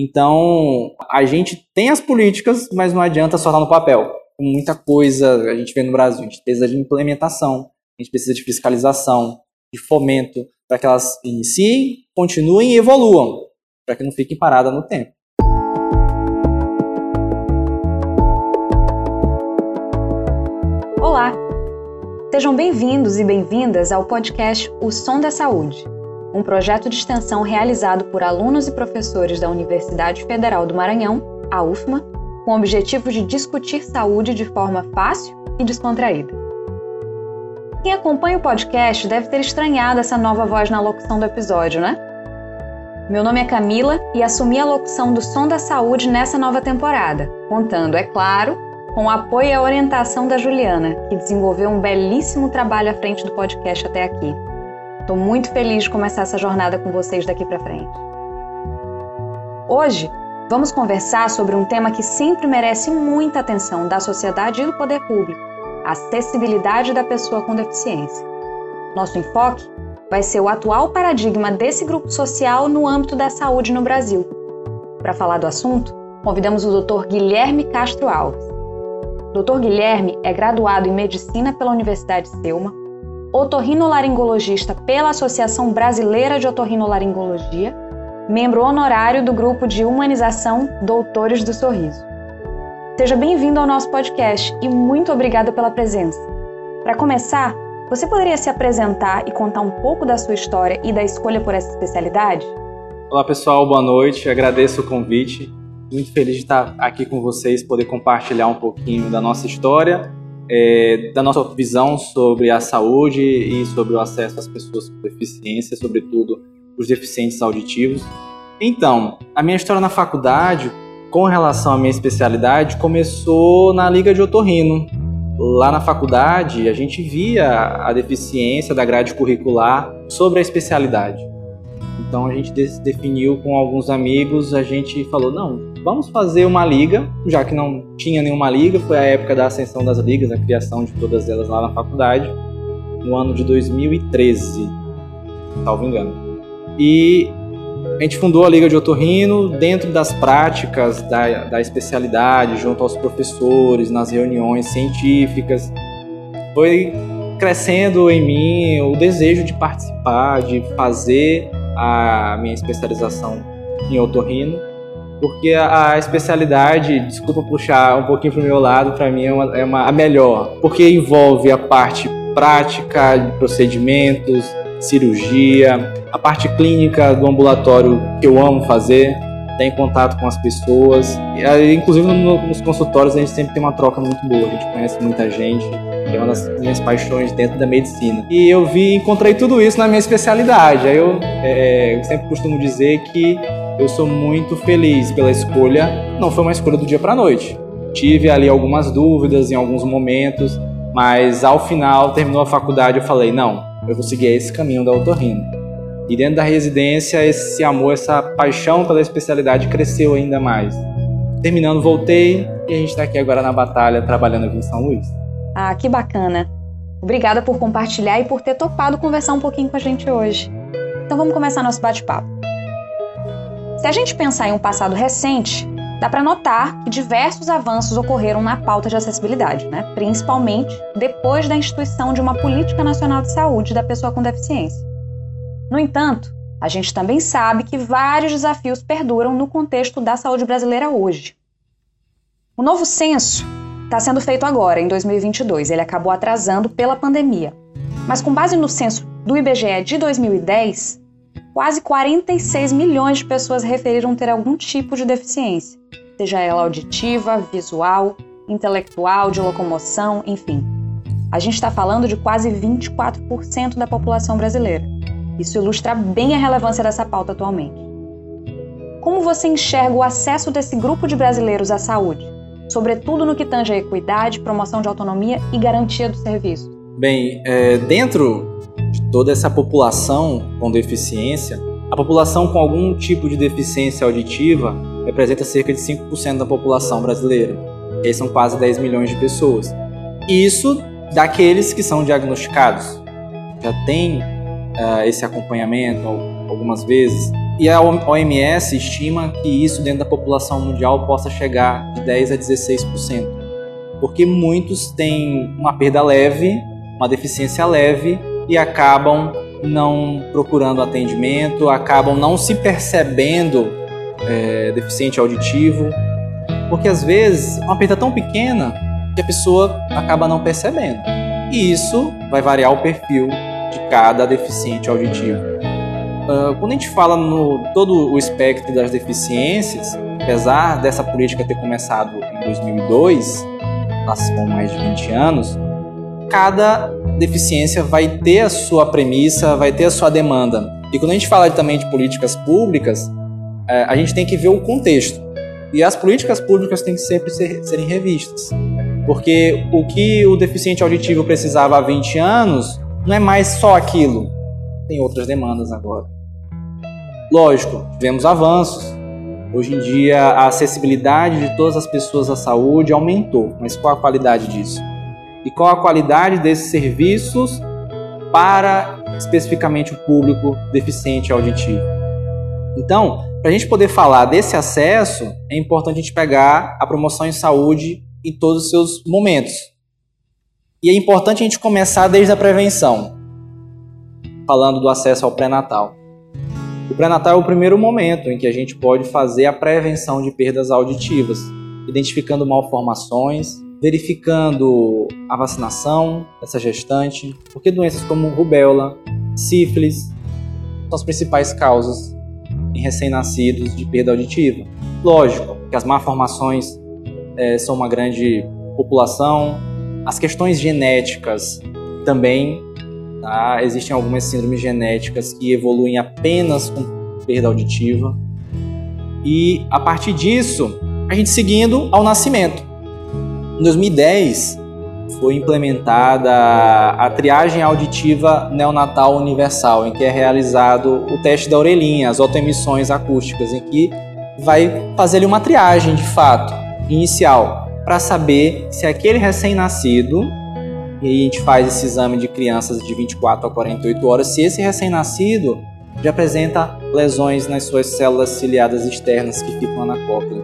Então, a gente tem as políticas, mas não adianta só estar no papel. Muita coisa a gente vê no Brasil, a gente precisa de implementação, a gente precisa de fiscalização, de fomento, para que elas iniciem, continuem e evoluam, para que não fiquem paradas no tempo. Olá! Sejam bem-vindos e bem-vindas ao podcast O Som da Saúde um projeto de extensão realizado por alunos e professores da Universidade Federal do Maranhão, a UFMA, com o objetivo de discutir saúde de forma fácil e descontraída. Quem acompanha o podcast deve ter estranhado essa nova voz na locução do episódio, né? Meu nome é Camila e assumi a locução do Som da Saúde nessa nova temporada, contando, é claro, com o apoio e a orientação da Juliana, que desenvolveu um belíssimo trabalho à frente do podcast até aqui. Estou muito feliz de começar essa jornada com vocês daqui para frente. Hoje, vamos conversar sobre um tema que sempre merece muita atenção da sociedade e do poder público: a acessibilidade da pessoa com deficiência. Nosso enfoque vai ser o atual paradigma desse grupo social no âmbito da saúde no Brasil. Para falar do assunto, convidamos o Dr. Guilherme Castro Alves. Dr. Guilherme é graduado em Medicina pela Universidade Selma, otorrinolaringologista pela Associação Brasileira de Otorrinolaringologia, membro honorário do grupo de humanização Doutores do Sorriso. Seja bem-vindo ao nosso podcast e muito obrigada pela presença. Para começar, você poderia se apresentar e contar um pouco da sua história e da escolha por essa especialidade? Olá pessoal, boa noite. Agradeço o convite. Muito feliz de estar aqui com vocês, poder compartilhar um pouquinho da nossa história é, da nossa visão sobre a saúde e sobre o acesso às pessoas com deficiência, sobretudo os deficientes auditivos. Então, a minha história na faculdade, com relação à minha especialidade, começou na Liga de Otorrino. Lá na faculdade, a gente via a deficiência da grade curricular sobre a especialidade. Então a gente definiu com alguns amigos, a gente falou, não, vamos fazer uma liga, já que não tinha nenhuma liga, foi a época da ascensão das ligas, a criação de todas elas lá na faculdade, no ano de 2013, salvo engano. E a gente fundou a Liga de Otorrino dentro das práticas da, da especialidade, junto aos professores, nas reuniões científicas. Foi crescendo em mim o desejo de participar, de fazer a minha especialização em otorrino, porque a, especialidade, desculpa puxar um pouquinho para o meu lado, para mim é, uma, é uma, a melhor, porque envolve a parte prática de procedimentos, cirurgia, a parte clínica do ambulatório que eu amo fazer, tem contato com as pessoas, inclusive nos consultórios a gente sempre tem uma troca muito boa, a gente conhece muita gente, que é uma das minhas paixões dentro da medicina. E eu vi, encontrei tudo isso na minha especialidade. Aí eu, é, eu sempre costumo dizer que eu sou muito feliz pela escolha. Não foi uma escolha do dia para noite. Tive ali algumas dúvidas em alguns momentos, mas ao final, terminou a faculdade, eu falei: não, eu vou seguir esse caminho da otorrino. E dentro da residência, esse amor, essa paixão pela especialidade cresceu ainda mais. Terminando, voltei e a gente está aqui agora na batalha, trabalhando aqui em São Luís. Ah, que bacana! Obrigada por compartilhar e por ter topado conversar um pouquinho com a gente hoje. Então vamos começar nosso bate-papo. Se a gente pensar em um passado recente, dá para notar que diversos avanços ocorreram na pauta de acessibilidade, né? principalmente depois da instituição de uma Política Nacional de Saúde da Pessoa com Deficiência. No entanto, a gente também sabe que vários desafios perduram no contexto da saúde brasileira hoje. O novo censo está sendo feito agora, em 2022. Ele acabou atrasando pela pandemia. Mas com base no censo do IBGE de 2010, quase 46 milhões de pessoas referiram ter algum tipo de deficiência, seja ela auditiva, visual, intelectual, de locomoção, enfim. A gente está falando de quase 24% da população brasileira. Isso ilustra bem a relevância dessa pauta atualmente. Como você enxerga o acesso desse grupo de brasileiros à saúde? Sobretudo no que tange a equidade, promoção de autonomia e garantia do serviço? Bem, é, dentro de toda essa população com deficiência, a população com algum tipo de deficiência auditiva representa cerca de 5% da população brasileira. E são quase 10 milhões de pessoas. Isso daqueles que são diagnosticados. Já tem uh, esse acompanhamento algumas vezes, E a OMS estima que isso dentro da população mundial possa chegar de 10 a 16%. Porque muitos têm uma perda leve, uma deficiência leve e acabam não procurando atendimento, acabam não se percebendo é, deficiente auditivo, porque às vezes uma perda tão pequena que a pessoa acaba não percebendo. E isso vai variar o perfil de cada deficiente auditivo. Uh, quando a gente fala no todo o espectro das deficiências, apesar dessa política ter começado em 2002, nós com mais de 20 anos, cada deficiência vai ter a sua premissa, vai ter a sua demanda. E quando a gente fala também de políticas públicas, é, a gente tem que ver o contexto. E as políticas públicas têm que sempre ser, serem revistas. Porque o que o deficiente auditivo precisava há 20 anos não é mais só aquilo. Tem outras demandas agora. Lógico, tivemos avanços. Hoje em dia, a acessibilidade de todas as pessoas à saúde aumentou. Mas qual a qualidade disso? E qual a qualidade desses serviços para especificamente o público deficiente auditivo? Então, para a gente poder falar desse acesso, é importante a gente pegar a promoção em saúde em todos os seus momentos. E é importante a gente começar desde a prevenção, falando do acesso ao pré-natal. O pré-natal é o primeiro momento em que a gente pode fazer a prevenção de perdas auditivas, identificando malformações, verificando a vacinação dessa gestante, porque doenças como rubéola, sífilis são as principais causas em recém-nascidos de perda auditiva. Lógico que as malformações é, são uma grande população, as questões genéticas também, tá? existem algumas síndromes genéticas que evoluem apenas com perda auditiva. E a partir disso, a gente seguindo ao nascimento. Em 2010, foi implementada a triagem auditiva neonatal universal, em que é realizado o teste da orelhinha, as autoemissões acústicas, em que vai fazer uma triagem de fato inicial para saber se aquele recém-nascido, e aí a gente faz esse exame de crianças de 24 a 48 horas, se esse recém-nascido já apresenta lesões nas suas células ciliadas externas que ficam na cóclea.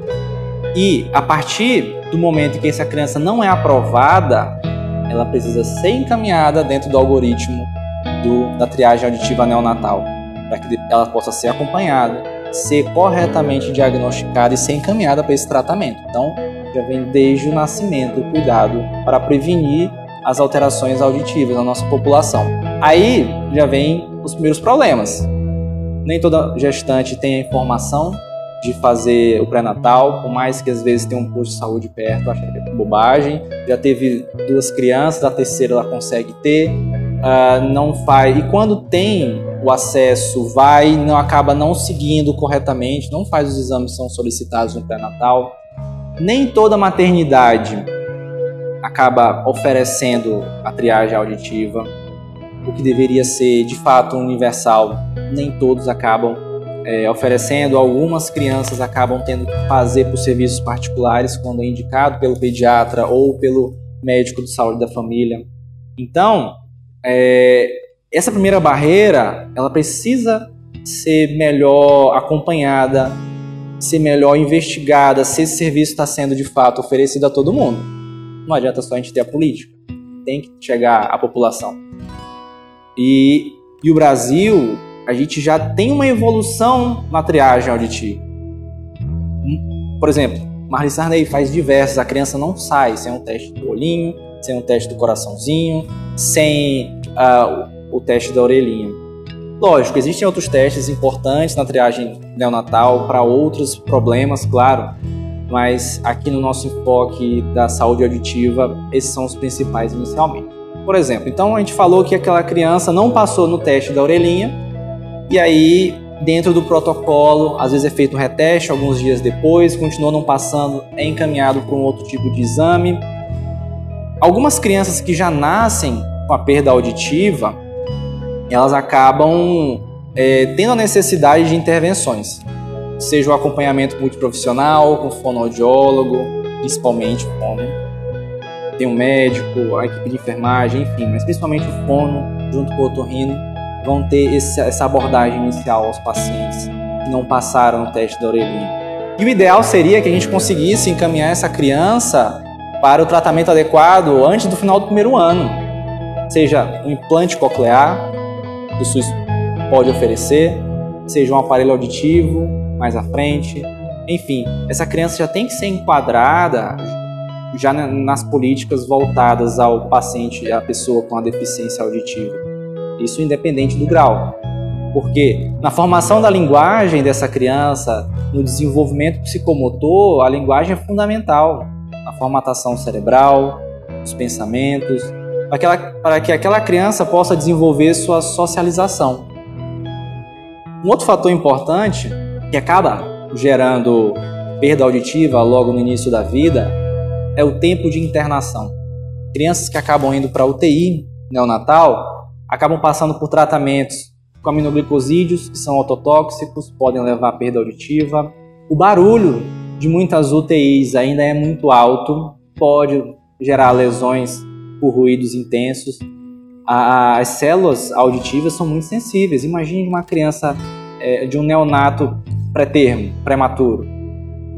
E a partir do momento que essa criança não é aprovada, ela precisa ser encaminhada dentro do algoritmo do, da triagem auditiva neonatal, para que ela possa ser acompanhada, ser corretamente diagnosticada e ser encaminhada para esse tratamento. Então, já vem desde o nascimento o cuidado para prevenir as alterações auditivas na nossa população. Aí já vem os primeiros problemas. Nem toda gestante tem a informação de fazer o pré-natal, por mais que às vezes tenha um posto de saúde perto, acha que é bobagem. Já teve duas crianças, a terceira ela consegue ter, uh, não faz. E quando tem o acesso, vai, não acaba não seguindo corretamente, não faz os exames que são solicitados no pré-natal. Nem toda maternidade acaba oferecendo a triagem auditiva, o que deveria ser de fato universal. Nem todos acabam é, oferecendo. Algumas crianças acabam tendo que fazer por serviços particulares quando é indicado pelo pediatra ou pelo médico de saúde da família. Então, é, essa primeira barreira, ela precisa ser melhor acompanhada, ser melhor investigada, se esse serviço está sendo de fato oferecido a todo mundo. Não adianta só a gente ter a política, tem que chegar à população. E, e o Brasil, a gente já tem uma evolução na triagem auditiva. Por exemplo, Marli Sarney faz diversos, a criança não sai sem um teste do olhinho, sem um teste do coraçãozinho, sem uh, o teste da orelhinha. Lógico, existem outros testes importantes na triagem neonatal para outros problemas, claro, mas aqui no nosso enfoque da saúde auditiva, esses são os principais inicialmente. Por exemplo, então a gente falou que aquela criança não passou no teste da orelhinha, e aí, dentro do protocolo, às vezes é feito um reteste alguns dias depois, continua não passando, é encaminhado para um outro tipo de exame. Algumas crianças que já nascem com a perda auditiva, elas acabam é, tendo a necessidade de intervenções, seja o acompanhamento multiprofissional, com fonoaudiólogo, principalmente o fono. Tem um médico, a equipe de enfermagem, enfim, mas principalmente o fono, junto com o otorrino, vão ter esse, essa abordagem inicial aos pacientes. não passaram no teste da orelhinha. E o ideal seria que a gente conseguisse encaminhar essa criança para o tratamento adequado antes do final do primeiro ano, seja um implante coclear, que o SUS pode oferecer, seja um aparelho auditivo mais à frente, enfim, essa criança já tem que ser enquadrada já nas políticas voltadas ao paciente, à pessoa com a deficiência auditiva. Isso independente do grau. Porque na formação da linguagem dessa criança, no desenvolvimento psicomotor, a linguagem é fundamental. A formatação cerebral, os pensamentos, para que aquela criança possa desenvolver sua socialização. Um outro fator importante que acaba gerando perda auditiva logo no início da vida é o tempo de internação. Crianças que acabam indo para UTI neonatal acabam passando por tratamentos com aminoglicosídeos, que são ototóxicos, podem levar a perda auditiva. O barulho de muitas UTIs ainda é muito alto, pode gerar lesões por ruídos intensos. As células auditivas são muito sensíveis. Imagine uma criança é, de um neonato pré-termo, prematuro.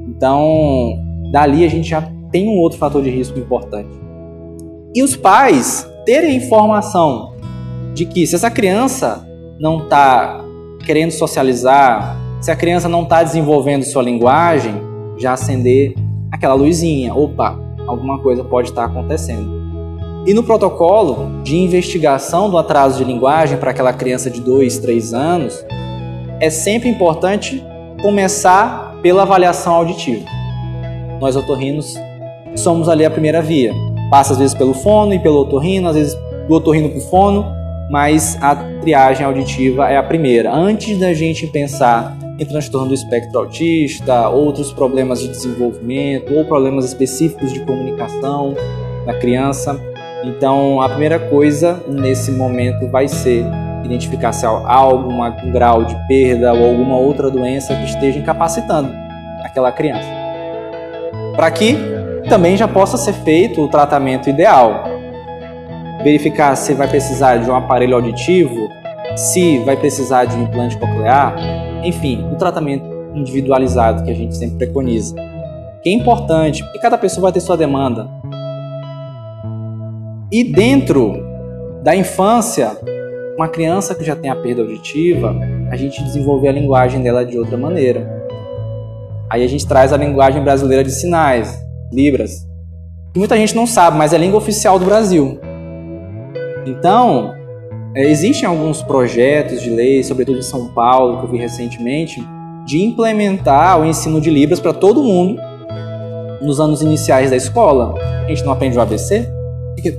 Então, dali a gente já tem um outro fator de risco importante. E os pais terem informação de que se essa criança não está querendo socializar, se a criança não está desenvolvendo sua linguagem, já acender aquela luzinha. Opa, alguma coisa pode estar tá acontecendo. E no protocolo de investigação do atraso de linguagem para aquela criança de 2, 3 anos, é sempre importante começar pela avaliação auditiva. Nós otorrinos somos ali a primeira via. Passa às vezes pelo fono e pelo otorrino, às vezes do otorrino para o fono, mas a triagem auditiva é a primeira. Antes da gente pensar em transtorno do espectro autista, outros problemas de desenvolvimento ou problemas específicos de comunicação da criança. Então, a primeira coisa nesse momento vai ser identificar se há algum grau de perda ou alguma outra doença que esteja incapacitando aquela criança. Para que também já possa ser feito o tratamento ideal. Verificar se vai precisar de um aparelho auditivo, se vai precisar de um implante coclear, enfim, o tratamento individualizado que a gente sempre preconiza. Que é importante, porque cada pessoa vai ter sua demanda. E dentro da infância, uma criança que já tem a perda auditiva, a gente desenvolver a linguagem dela de outra maneira. Aí a gente traz a linguagem brasileira de sinais, Libras, que muita gente não sabe, mas é a língua oficial do Brasil. Então, é, existem alguns projetos de lei, sobretudo em São Paulo, que eu vi recentemente, de implementar o ensino de Libras para todo mundo nos anos iniciais da escola. A gente não aprende o ABC?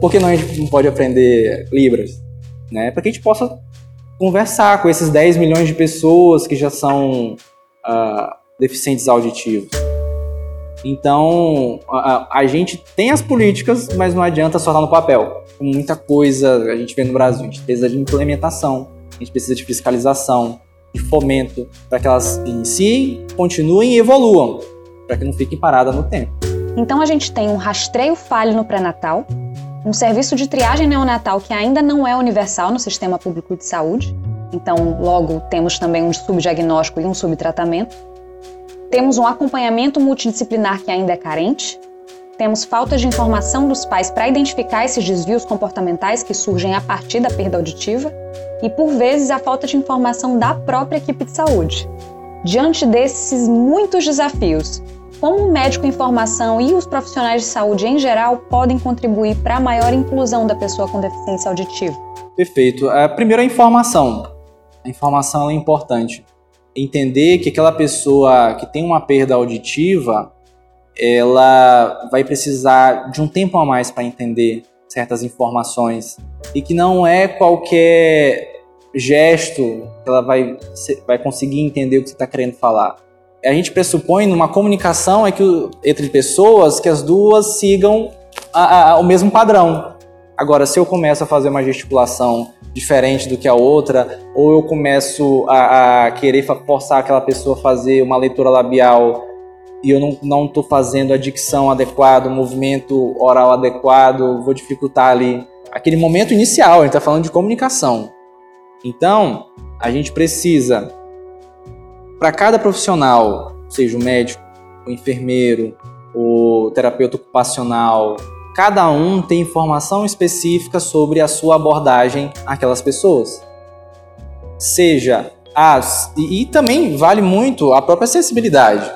Por que não a gente não pode aprender Libras? Né? Para que a gente possa conversar com esses 10 milhões de pessoas que já são uh, deficientes auditivos. Então, a, a, gente tem as políticas, mas não adianta só estar no papel. Muita coisa a gente vê no Brasil. A gente precisa de implementação, a gente precisa de fiscalização, de fomento, para que elas iniciem, continuem e evoluam, para que não fiquem paradas no tempo. Então, a gente tem um rastreio falho no pré-natal, um serviço de triagem neonatal que ainda não é universal no sistema público de saúde, então, logo, temos também um subdiagnóstico e um subtratamento. Temos um acompanhamento multidisciplinar que ainda é carente. Temos falta de informação dos pais para identificar esses desvios comportamentais que surgem a partir da perda auditiva. E, por vezes, a falta de informação da própria equipe de saúde. Diante desses muitos desafios, como o médico em formação e os profissionais de saúde em geral podem contribuir para a maior inclusão da pessoa com deficiência auditiva? Perfeito. A primeira a informação. A informação é importante. Entender que aquela pessoa que tem uma perda auditiva, ela vai precisar de um tempo a mais para entender certas informações e que não é qualquer gesto que ela vai, vai conseguir entender o que você está querendo falar a gente pressupõe numa comunicação é que entre pessoas que as duas sigam a, a, o mesmo padrão. Agora, se eu começo a fazer uma gesticulação diferente do que a outra, ou eu começo a, a querer forçar aquela pessoa a fazer uma leitura labial e eu não estou fazendo a dicção adequada, o movimento oral adequado, vou dificultar ali aquele momento inicial, a gente está falando de comunicação. Então, a gente precisa para cada profissional, seja o médico, o enfermeiro, o terapeuta ocupacional, cada um tem informação específica sobre a sua abordagem àquelas pessoas. Seja as e, e também vale muito a própria acessibilidade.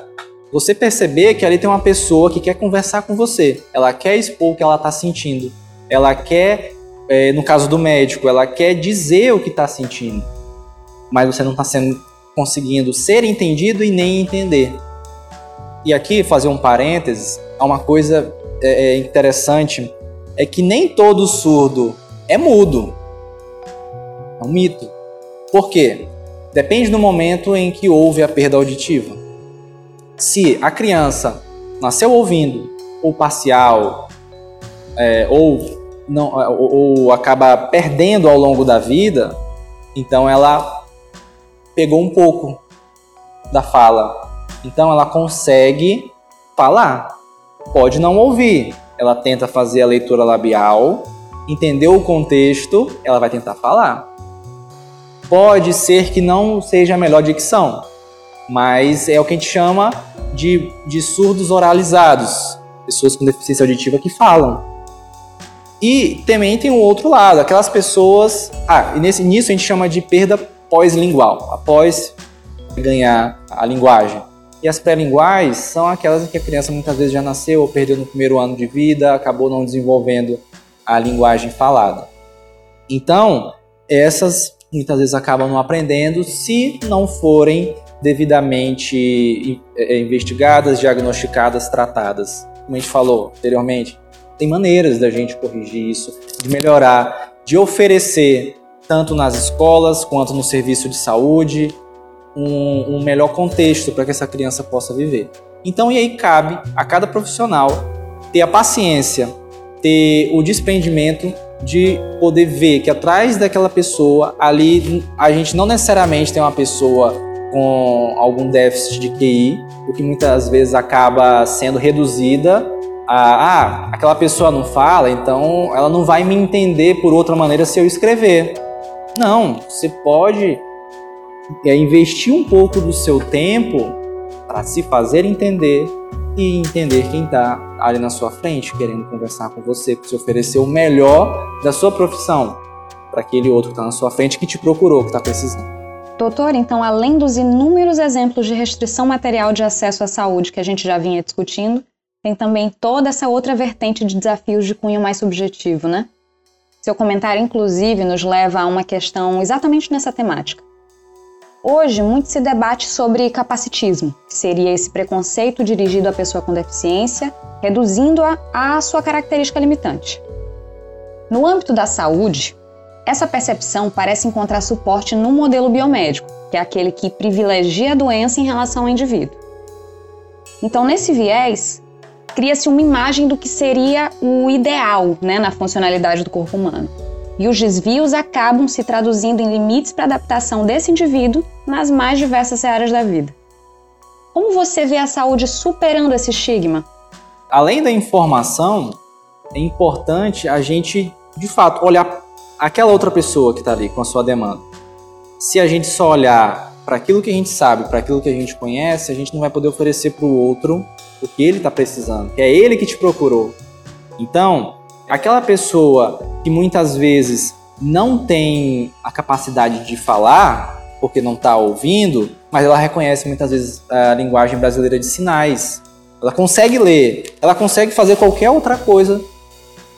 Você perceber que ali tem uma pessoa que quer conversar com você, ela quer expor o que ela está sentindo, ela quer, é, no caso do médico, ela quer dizer o que está sentindo, mas você não está sendo conseguindo ser entendido e nem entender. E aqui fazer um parênteses, há uma coisa é, é interessante é que nem todo surdo é mudo. É um mito. Por quê? Depende do momento em que houve a perda auditiva. Se a criança nasceu ouvindo, ou parcial, é, ou, não, ou, ou acaba perdendo ao longo da vida, então ela pegou um pouco da fala. Então ela consegue falar. Pode não ouvir. Ela tenta fazer a leitura labial, entendeu o contexto, ela vai tentar falar pode ser que não seja a melhor dicção, mas é o que a gente chama de, de surdos oralizados, pessoas com deficiência auditiva que falam. E também tem o outro lado, aquelas pessoas. Ah, e nesse, nisso a gente chama de perda pós-lingual, após ganhar a linguagem. E as pré-linguais são aquelas em que a criança muitas vezes já nasceu ou perdeu no primeiro ano de vida, acabou não desenvolvendo a linguagem falada. Então, essas muitas vezes acabam não aprendendo se não forem devidamente é, investigadas, diagnosticadas, tratadas. Como a gente falou anteriormente, tem maneiras da gente corrigir isso, de melhorar, de oferecer, tanto nas escolas quanto no serviço de saúde, um, um melhor contexto para que essa criança possa viver. Então, e aí cabe a cada profissional ter a paciência, ter o desprendimento de poder ver que atrás daquela pessoa, ali a gente não necessariamente tem uma pessoa com algum déficit de QI, o que muitas vezes acaba sendo reduzida a ah, aquela pessoa não fala, então ela não vai me entender por outra maneira se eu escrever. Não, você pode é, investir um pouco do seu tempo para se fazer entender e entender quem está ali na sua frente, querendo conversar com você, se oferecer o melhor da sua profissão para aquele outro que está na sua frente que te procurou, que está precisando. Doutor, então, além dos inúmeros exemplos de restrição material de acesso à saúde que a gente já vinha discutindo, tem também toda essa outra vertente de desafios de cunho mais subjetivo, né? Seu comentário, inclusive, nos leva a uma questão exatamente nessa temática. Hoje, muito se debate sobre capacitismo, que seria esse preconceito dirigido à pessoa com deficiência, reduzindo-a à sua característica limitante. No âmbito da saúde, essa percepção parece encontrar suporte no modelo biomédico, que é aquele que privilegia a doença em relação ao indivíduo. Então, nesse viés, cria-se uma imagem do que seria o ideal né, na funcionalidade do corpo humano e os desvios acabam se traduzindo em limites para adaptação desse indivíduo nas mais diversas áreas da vida. Como você vê a saúde superando esse estigma? Além da informação, é importante a gente, de fato, olhar aquela outra pessoa que está ali com a sua demanda. Se a gente só olhar para aquilo que a gente sabe, para aquilo que a gente conhece, a gente não vai poder oferecer para o outro o que ele está precisando, é ele que te procurou. Então, aquela pessoa que muitas vezes não tem a capacidade de falar, porque não está ouvindo, mas ela reconhece muitas vezes a linguagem brasileira de sinais. Ela consegue ler, ela consegue fazer qualquer outra coisa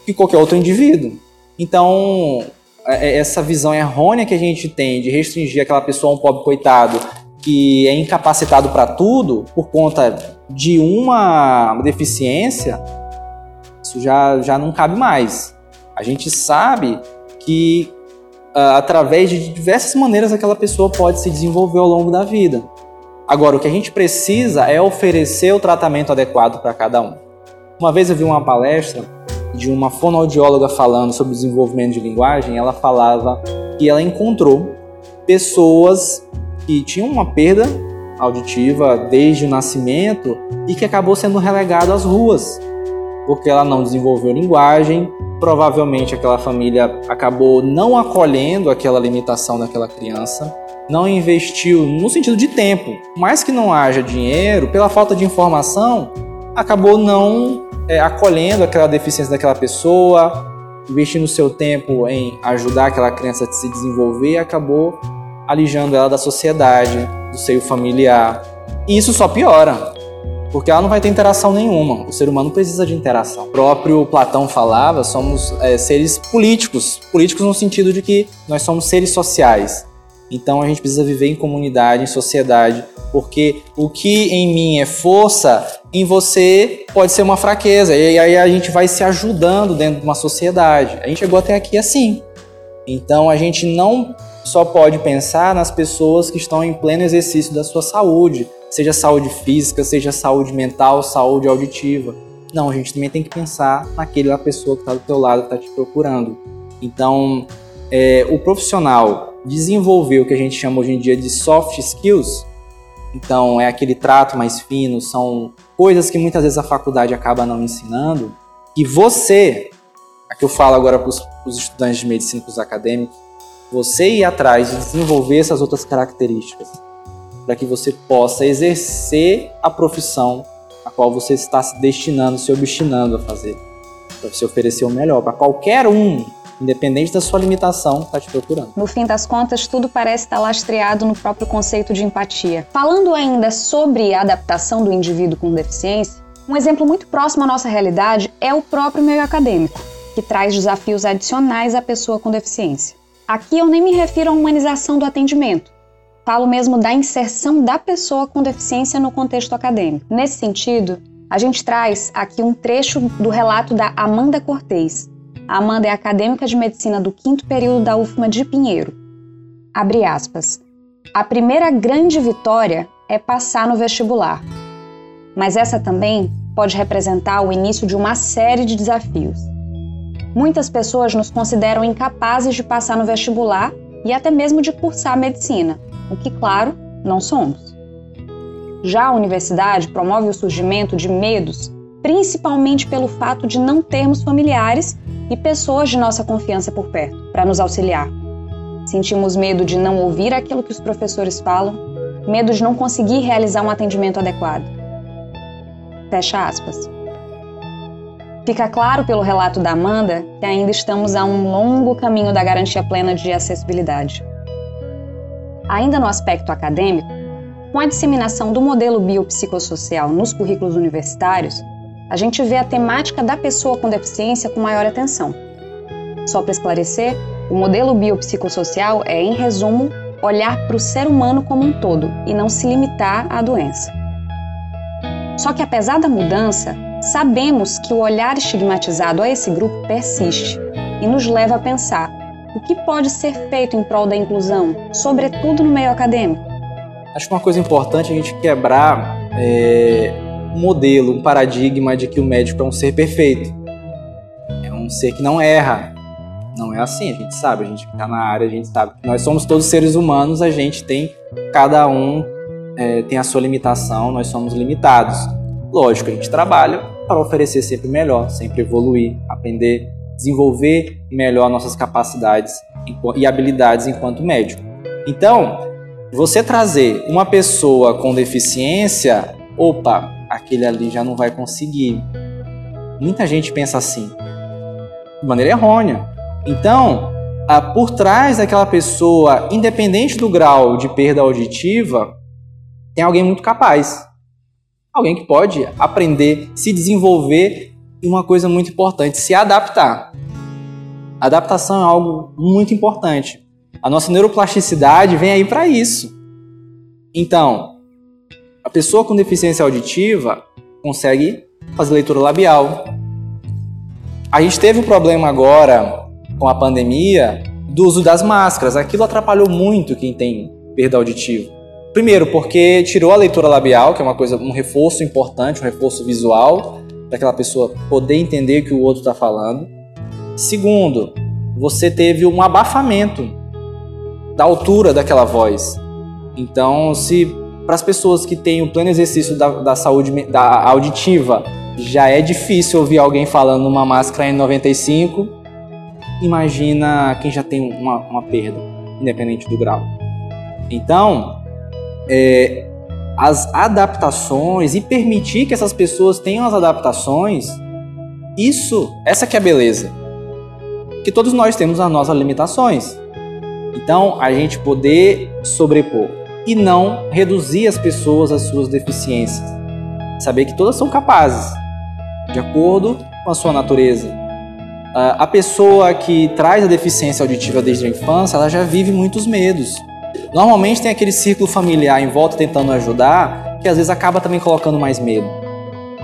que qualquer outro indivíduo. Então, é, é, essa visão errônea que a gente tem de restringir aquela pessoa a um pobre coitado que é incapacitado para tudo por conta de uma deficiência, isso já, já não cabe mais. A gente sabe que uh, através de diversas maneiras aquela pessoa pode se desenvolver ao longo da vida. Agora, o que a gente precisa é oferecer o tratamento adequado para cada um. Uma vez eu vi uma palestra de uma fonoaudióloga falando sobre desenvolvimento de linguagem, ela falava que ela encontrou pessoas que tinham uma perda auditiva desde o nascimento e que acabou sendo relegado às ruas porque ela não desenvolveu linguagem, provavelmente aquela família acabou não acolhendo aquela limitação daquela criança não investiu no sentido de tempo, mais que não haja dinheiro, pela falta de informação, acabou não é, acolhendo aquela deficiência daquela pessoa, investindo seu tempo em ajudar aquela criança a se desenvolver acabou alijando ela da sociedade, do seio familiar. E isso só piora, porque ela não vai ter interação nenhuma. O ser humano precisa de interação. O próprio Platão falava, somos é, seres políticos, políticos no sentido de que nós somos seres sociais. Então a gente precisa viver em comunidade, em sociedade, porque o que em mim é força, em você pode ser uma fraqueza. E aí a gente vai se ajudando dentro de uma sociedade. A gente chegou até aqui assim. Então a gente não só pode pensar nas pessoas que estão em pleno exercício da sua saúde, seja saúde física, seja saúde mental, saúde auditiva. Não, a gente também tem que pensar naquela pessoa que está do teu lado, que está te procurando. Então, é, o profissional desenvolver o que a gente chama hoje em dia de soft skills, então é aquele trato mais fino, são coisas que muitas vezes a faculdade acaba não ensinando, e você, aqui eu falo agora para os estudantes de medicina, para os acadêmicos, você ir atrás de desenvolver essas outras características, para que você possa exercer a profissão a qual você está se destinando, se obstinando a fazer, para você oferecer o melhor para qualquer um, independente da sua limitação, está te procurando. No fim das contas, tudo parece estar lastreado no próprio conceito de empatia. Falando ainda sobre a adaptação do indivíduo com deficiência, um exemplo muito próximo à nossa realidade é o próprio meio acadêmico, que traz desafios adicionais à pessoa com deficiência. Aqui eu nem me refiro à humanização do atendimento. Falo mesmo da inserção da pessoa com deficiência no contexto acadêmico. Nesse sentido, a gente traz aqui um trecho do relato da Amanda Cortez. A Amanda é acadêmica de medicina do quinto período da UFMA de Pinheiro. Abre aspas. A primeira grande vitória é passar no vestibular. Mas essa também pode representar o início de uma série de desafios. Muitas pessoas nos consideram incapazes de passar no vestibular e até mesmo de cursar medicina, o que, claro, não somos. Já a universidade promove o surgimento de medos, principalmente pelo fato de não termos familiares e pessoas de nossa confiança por perto para nos auxiliar. Sentimos medo de não ouvir aquilo que os professores falam, medo de não conseguir realizar um atendimento adequado. Fecha aspas. Fica claro pelo relato da Amanda que ainda estamos a um longo caminho da garantia plena de acessibilidade. Ainda no aspecto acadêmico, com a disseminação do modelo biopsicossocial nos currículos universitários, a gente vê a temática da pessoa com deficiência com maior atenção. Só para esclarecer, o modelo biopsicossocial é, em resumo, olhar para o ser humano como um todo e não se limitar à doença. Só que apesar da mudança, Sabemos que o olhar estigmatizado a esse grupo persiste e nos leva a pensar o que pode ser feito em prol da inclusão, sobretudo no meio acadêmico. Acho que uma coisa importante é a gente quebrar é, um modelo, um paradigma de que o médico é um ser perfeito. É um ser que não erra. Não é assim, a gente sabe, a gente está na área, a gente sabe nós somos todos seres humanos, a gente tem, cada um é, tem a sua limitação, nós somos limitados. Lógico, a gente trabalha para oferecer sempre melhor, sempre evoluir, aprender, desenvolver melhor nossas capacidades e habilidades enquanto médico. Então, você trazer uma pessoa com deficiência, opa, aquele ali já não vai conseguir. Muita gente pensa assim, de maneira errônea. Então, por trás daquela pessoa, independente do grau de perda auditiva, tem alguém muito capaz alguém que pode aprender, se desenvolver e uma coisa muito importante, se adaptar. Adaptação é algo muito importante. A nossa neuroplasticidade vem aí para isso. Então, a pessoa com deficiência auditiva consegue fazer leitura labial. A gente teve um problema agora com a pandemia do uso das máscaras. Aquilo atrapalhou muito quem tem perda auditiva. Primeiro, porque tirou a leitura labial, que é uma coisa, um reforço importante, um reforço visual, para aquela pessoa poder entender o que o outro está falando. Segundo, você teve um abafamento da altura daquela voz. Então, se para as pessoas que têm o pleno exercício da, da saúde da auditiva já é difícil ouvir alguém falando numa máscara N95, imagina quem já tem uma, uma perda, independente do grau. Então, é, as adaptações e permitir que essas pessoas tenham as adaptações, isso, essa que é a beleza. Que todos nós temos as nossas limitações. Então, a gente poder sobrepor e não reduzir as pessoas às suas deficiências. Saber que todas são capazes, de acordo com a sua natureza. A pessoa que traz a deficiência auditiva desde a infância, ela já vive muitos medos. Normalmente tem aquele círculo familiar em volta tentando ajudar, que às vezes acaba também colocando mais medo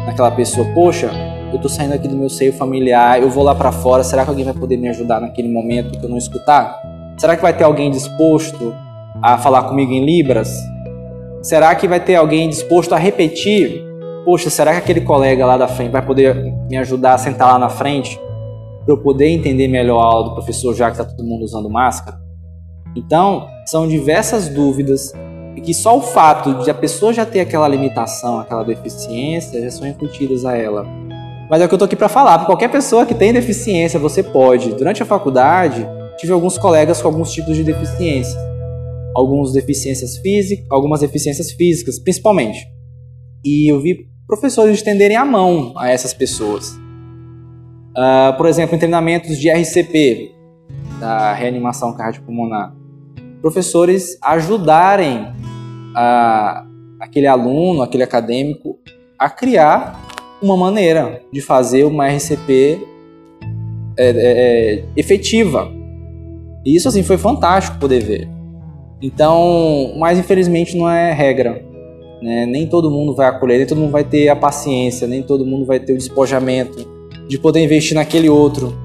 naquela pessoa. Poxa, eu tô saindo aqui do meu seio familiar, eu vou lá para fora, será que alguém vai poder me ajudar naquele momento que eu não escutar? Será que vai ter alguém disposto a falar comigo em libras? Será que vai ter alguém disposto a repetir? Poxa, será que aquele colega lá da frente vai poder me ajudar a sentar lá na frente para eu poder entender melhor a aula do professor já que está todo mundo usando máscara? Então, são diversas dúvidas que só o fato de a pessoa já ter aquela limitação, aquela deficiência, já são incutidas a ela. Mas é o que eu tô aqui para falar. Qualquer pessoa que tem deficiência, você pode. Durante a faculdade, tive alguns colegas com alguns tipos de deficiência. Algumas deficiências físicas, algumas deficiências físicas, principalmente. E eu vi professores estenderem a mão a essas pessoas. Uh, por exemplo, em treinamentos de RCP, da reanimação cardiopulmonar, professores ajudarem a, aquele aluno, aquele acadêmico, a criar uma maneira de fazer uma RCP é, é, é, efetiva. E isso assim foi fantástico poder ver. Então, mas infelizmente não é regra. Né? Nem todo mundo vai acolher, nem todo mundo vai ter a paciência, nem todo mundo vai ter o despojamento de poder investir naquele outro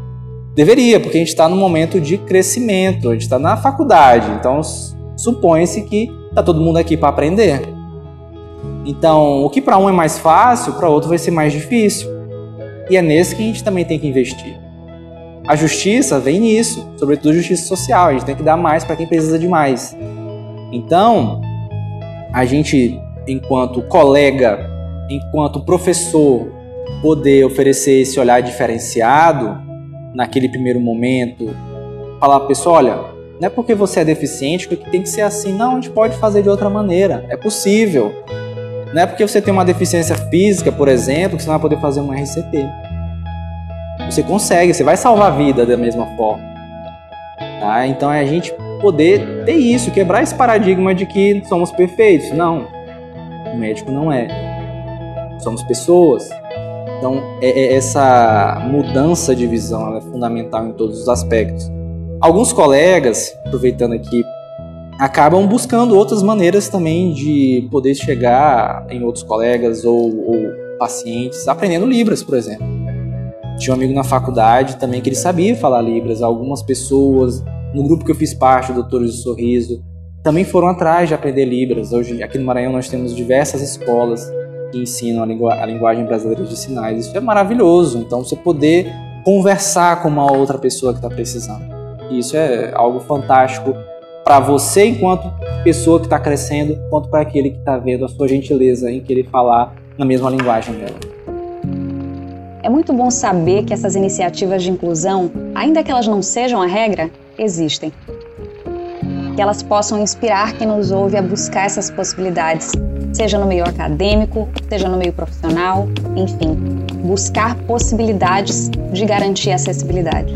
Deveria, porque a gente está num momento de crescimento, a gente está na faculdade, então supõe-se que está todo mundo aqui para aprender. Então, o que para um é mais fácil, para outro vai ser mais difícil. E é nesse que a gente também tem que investir. A justiça vem nisso, sobretudo justiça social, a gente tem que dar mais para quem precisa de mais. Então, a gente, enquanto colega, enquanto professor, poder oferecer esse olhar diferenciado, naquele primeiro momento, falar para a pessoa, olha, não é porque você é deficiente que tem que ser assim, não, a gente pode fazer de outra maneira, é possível. Não é porque você tem uma deficiência física, por exemplo, que você não vai poder fazer um RCT. Você consegue, você vai salvar a vida da mesma forma. Tá? Então é a gente poder ter isso, quebrar esse paradigma de que somos perfeitos. Não, o médico não é. Somos pessoas, então, é, é, essa mudança de visão é fundamental em todos os aspectos. Alguns colegas, aproveitando aqui, acabam buscando outras maneiras também de poder chegar em outros colegas ou, ou pacientes, aprendendo Libras, por exemplo. Tinha um amigo na faculdade também que ele sabia falar Libras. Algumas pessoas, no grupo que eu fiz parte, Doutores do Sorriso, também foram atrás de aprender Libras. Hoje, aqui no Maranhão, nós temos diversas escolas que ensinam a, lingu a linguagem brasileira de sinais. Isso é maravilhoso. Então, você poder conversar com uma outra pessoa que está precisando. Isso é algo fantástico para você, enquanto pessoa que está crescendo, quanto para aquele que está vendo a sua gentileza em querer falar na mesma linguagem dela. É muito bom saber que essas iniciativas de inclusão, ainda que elas não sejam a regra, existem. Que elas possam inspirar quem nos ouve a buscar essas possibilidades seja no meio acadêmico, seja no meio profissional, enfim, buscar possibilidades de garantir acessibilidade.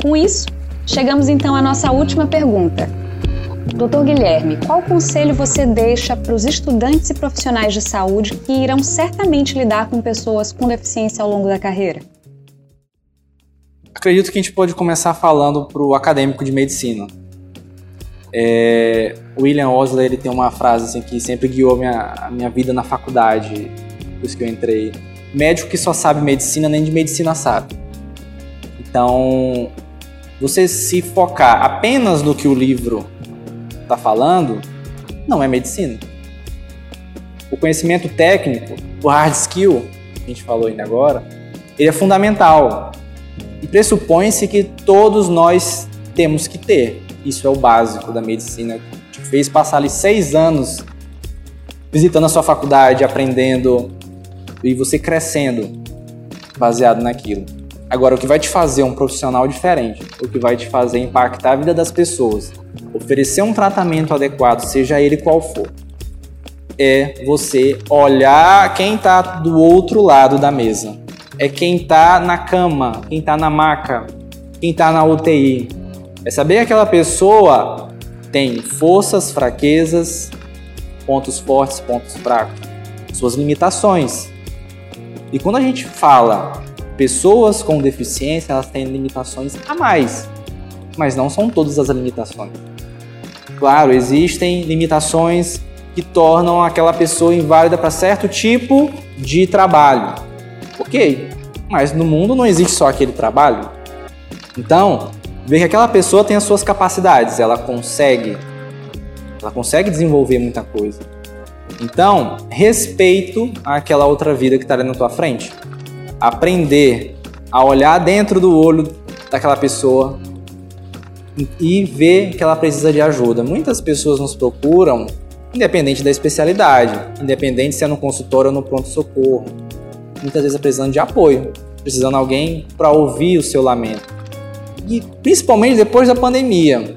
Com isso, chegamos então à nossa última pergunta. Doutor Guilherme, qual conselho você deixa para os estudantes e profissionais de saúde que irão certamente lidar com pessoas com deficiência ao longo da carreira? Acredito que a gente pode começar falando para o acadêmico de medicina. É, William Osler ele tem uma frase assim, que sempre guiou minha, a minha vida na faculdade, depois que eu entrei. Médico que só sabe medicina, nem de medicina sabe. Então, você se focar apenas no que o livro está falando, não é medicina. O conhecimento técnico, o hard skill, que a gente falou ainda agora, ele é fundamental. E pressupõe-se que todos nós temos que ter. Isso é o básico da medicina. Te fez passar ali seis anos visitando a sua faculdade, aprendendo e você crescendo baseado naquilo. Agora, o que vai te fazer um profissional diferente, o que vai te fazer impactar a vida das pessoas, oferecer um tratamento adequado, seja ele qual for, é você olhar quem está do outro lado da mesa. É quem está na cama, quem está na maca, quem está na UTI. É saber que aquela pessoa tem forças, fraquezas, pontos fortes, pontos fracos, suas limitações. E quando a gente fala pessoas com deficiência, elas têm limitações a mais, mas não são todas as limitações. Claro, existem limitações que tornam aquela pessoa inválida para certo tipo de trabalho. Ok, mas no mundo não existe só aquele trabalho. Então, ver que aquela pessoa tem as suas capacidades, ela consegue, ela consegue desenvolver muita coisa. Então, respeito àquela outra vida que está ali na tua frente. Aprender a olhar dentro do olho daquela pessoa e ver que ela precisa de ajuda. Muitas pessoas nos procuram independente da especialidade, independente se é no consultório ou no pronto-socorro. Muitas vezes é precisando de apoio, precisando de alguém para ouvir o seu lamento. E principalmente depois da pandemia,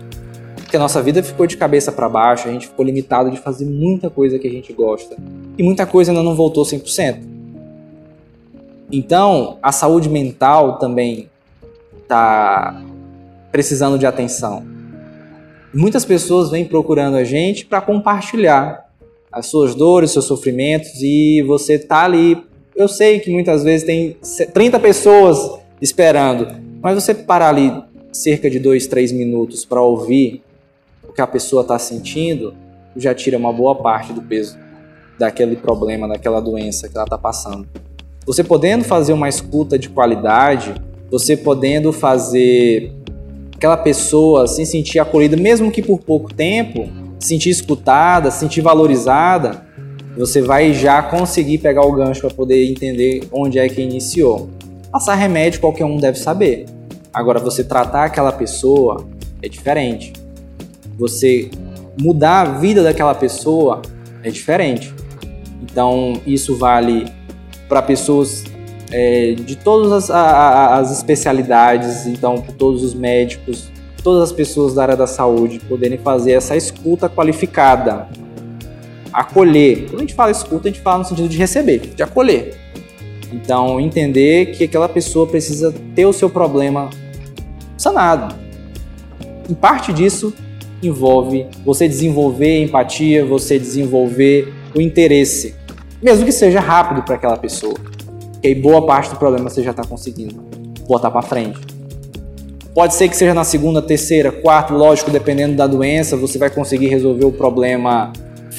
que a nossa vida ficou de cabeça para baixo, a gente ficou limitado de fazer muita coisa que a gente gosta. E muita coisa ainda não voltou 100%. Então, a saúde mental também está precisando de atenção. Muitas pessoas vêm procurando a gente para compartilhar as suas dores, seus sofrimentos e você tá ali. Eu sei que muitas vezes tem 30 pessoas esperando, mas você parar ali cerca de 2, 3 minutos para ouvir o que a pessoa está sentindo, já tira uma boa parte do peso daquele problema, daquela doença que ela está passando. Você podendo fazer uma escuta de qualidade, você podendo fazer aquela pessoa se sentir acolhida, mesmo que por pouco tempo, se sentir escutada, se sentir valorizada, você vai já conseguir pegar o gancho para poder entender onde é que iniciou. Passar remédio qualquer um deve saber. Agora, você tratar aquela pessoa é diferente. Você mudar a vida daquela pessoa é diferente. Então, isso vale para pessoas é, de todas as, a, as especialidades, então todos os médicos, todas as pessoas da área da saúde poderem fazer essa escuta qualificada, acolher. Quando a gente fala escuta, a gente fala no sentido de receber, de acolher. Então, entender que aquela pessoa precisa ter o seu problema sanado. Em parte disso envolve você desenvolver empatia, você desenvolver o interesse, mesmo que seja rápido para aquela pessoa que aí boa parte do problema você já está conseguindo botar para frente. Pode ser que seja na segunda, terceira, quarta, lógico, dependendo da doença, você vai conseguir resolver o problema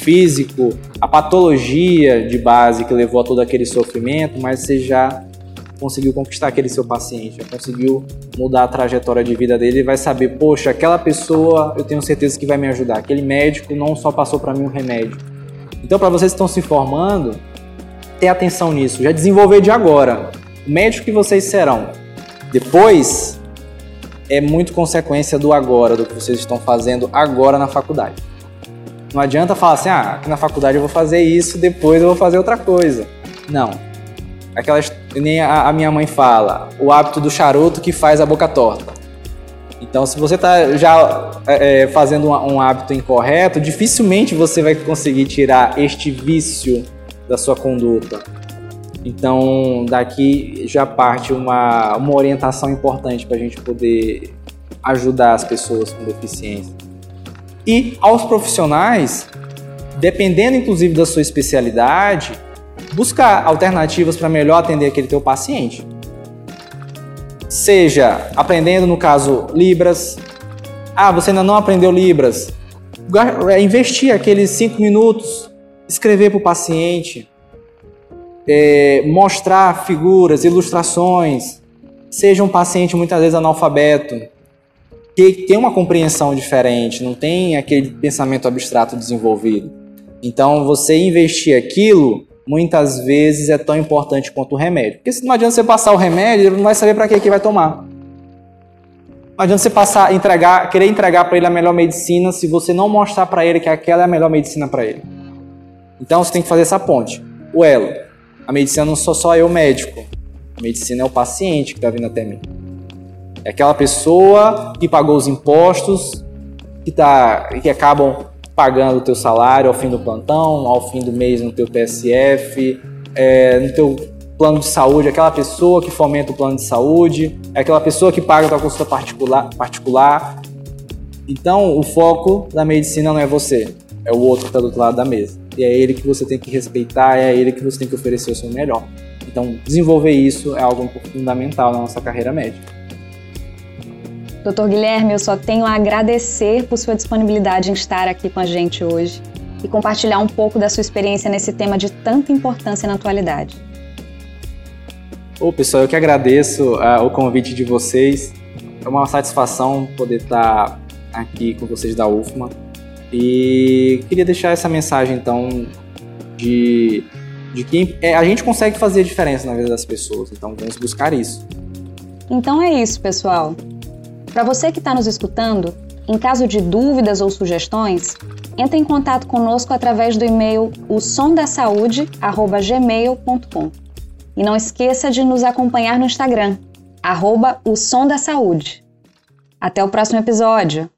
físico, a patologia de base que levou a todo aquele sofrimento, mas você já conseguiu conquistar aquele seu paciente, já conseguiu mudar a trajetória de vida dele e vai saber, poxa, aquela pessoa eu tenho certeza que vai me ajudar. Aquele médico não só passou para mim um remédio. Então, para vocês que estão se formando, ter atenção nisso, já desenvolver de agora. O médico que vocês serão. Depois é muito consequência do agora, do que vocês estão fazendo agora na faculdade. Não adianta falar assim, ah, aqui na faculdade eu vou fazer isso, depois eu vou fazer outra coisa. Não. Aquelas, nem a, a minha mãe fala, o hábito do charuto que faz a boca torta. Então, se você está já é, é, fazendo um, um hábito incorreto, dificilmente você vai conseguir tirar este vício da sua conduta. Então, daqui já parte uma, uma orientação importante para a gente poder ajudar as pessoas com deficiência. E aos profissionais, dependendo inclusive da sua especialidade, buscar alternativas para melhor atender aquele teu paciente. Seja aprendendo, no caso, Libras. Ah, você ainda não aprendeu Libras. É, investir aqueles cinco minutos escrever para o paciente, é, mostrar figuras, ilustrações, seja um paciente muitas vezes analfabeto, que tem uma compreensão diferente, não tem aquele pensamento abstrato desenvolvido. Então, você investir aquilo, muitas vezes é tão importante quanto o remédio. Porque se não adianta você passar o remédio, ele não vai saber para que, que vai tomar. Não adianta você passar, entregar, querer entregar para ele a melhor medicina se você não mostrar para ele que aquela é a melhor medicina para ele. Então você tem que fazer essa ponte. O elo. A medicina não sou só eu médico. A medicina é o paciente que está vindo até mim. É aquela pessoa que pagou os impostos, que, tá, que acabam pagando o teu salário ao fim do plantão, ao fim do mês no teu PSF, é, no teu plano de saúde, aquela pessoa que fomenta o plano de saúde, é aquela pessoa que paga a tua consulta particular, particular. Então, o foco da medicina não é você, é o outro que está do outro lado da mesa. E é ele que você tem que respeitar, é ele que você tem que oferecer o seu melhor. Então, desenvolver isso é algo fundamental na nossa carreira médica. Doutor Guilherme, eu só tenho a agradecer por sua disponibilidade em estar aqui com a gente hoje e compartilhar um pouco da sua experiência nesse tema de tanta importância na atualidade. Ô, pessoal, eu que agradeço uh, o convite de vocês. É uma satisfação poder estar aqui com vocês da UFMA. E queria deixar essa mensagem, então, de, de que é, a gente consegue fazer a diferença na vida das pessoas. Então, vamos buscar isso. Então é isso, pessoal. Para você que está nos escutando, em caso de dúvidas ou sugestões, entre em contato conosco através do e-mail o gmail.com E não esqueça de nos acompanhar no Instagram, arroba o. Até o próximo episódio!